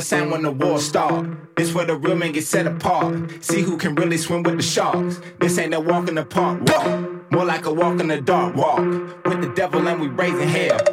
sound when the war start. This where the real men get set apart. See who can really swim with the sharks. This ain't no walk in the park walk. More like a walk in the dark walk. With the devil and we raising hell.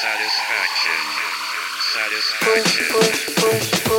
satisfaction, satisfaction.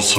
This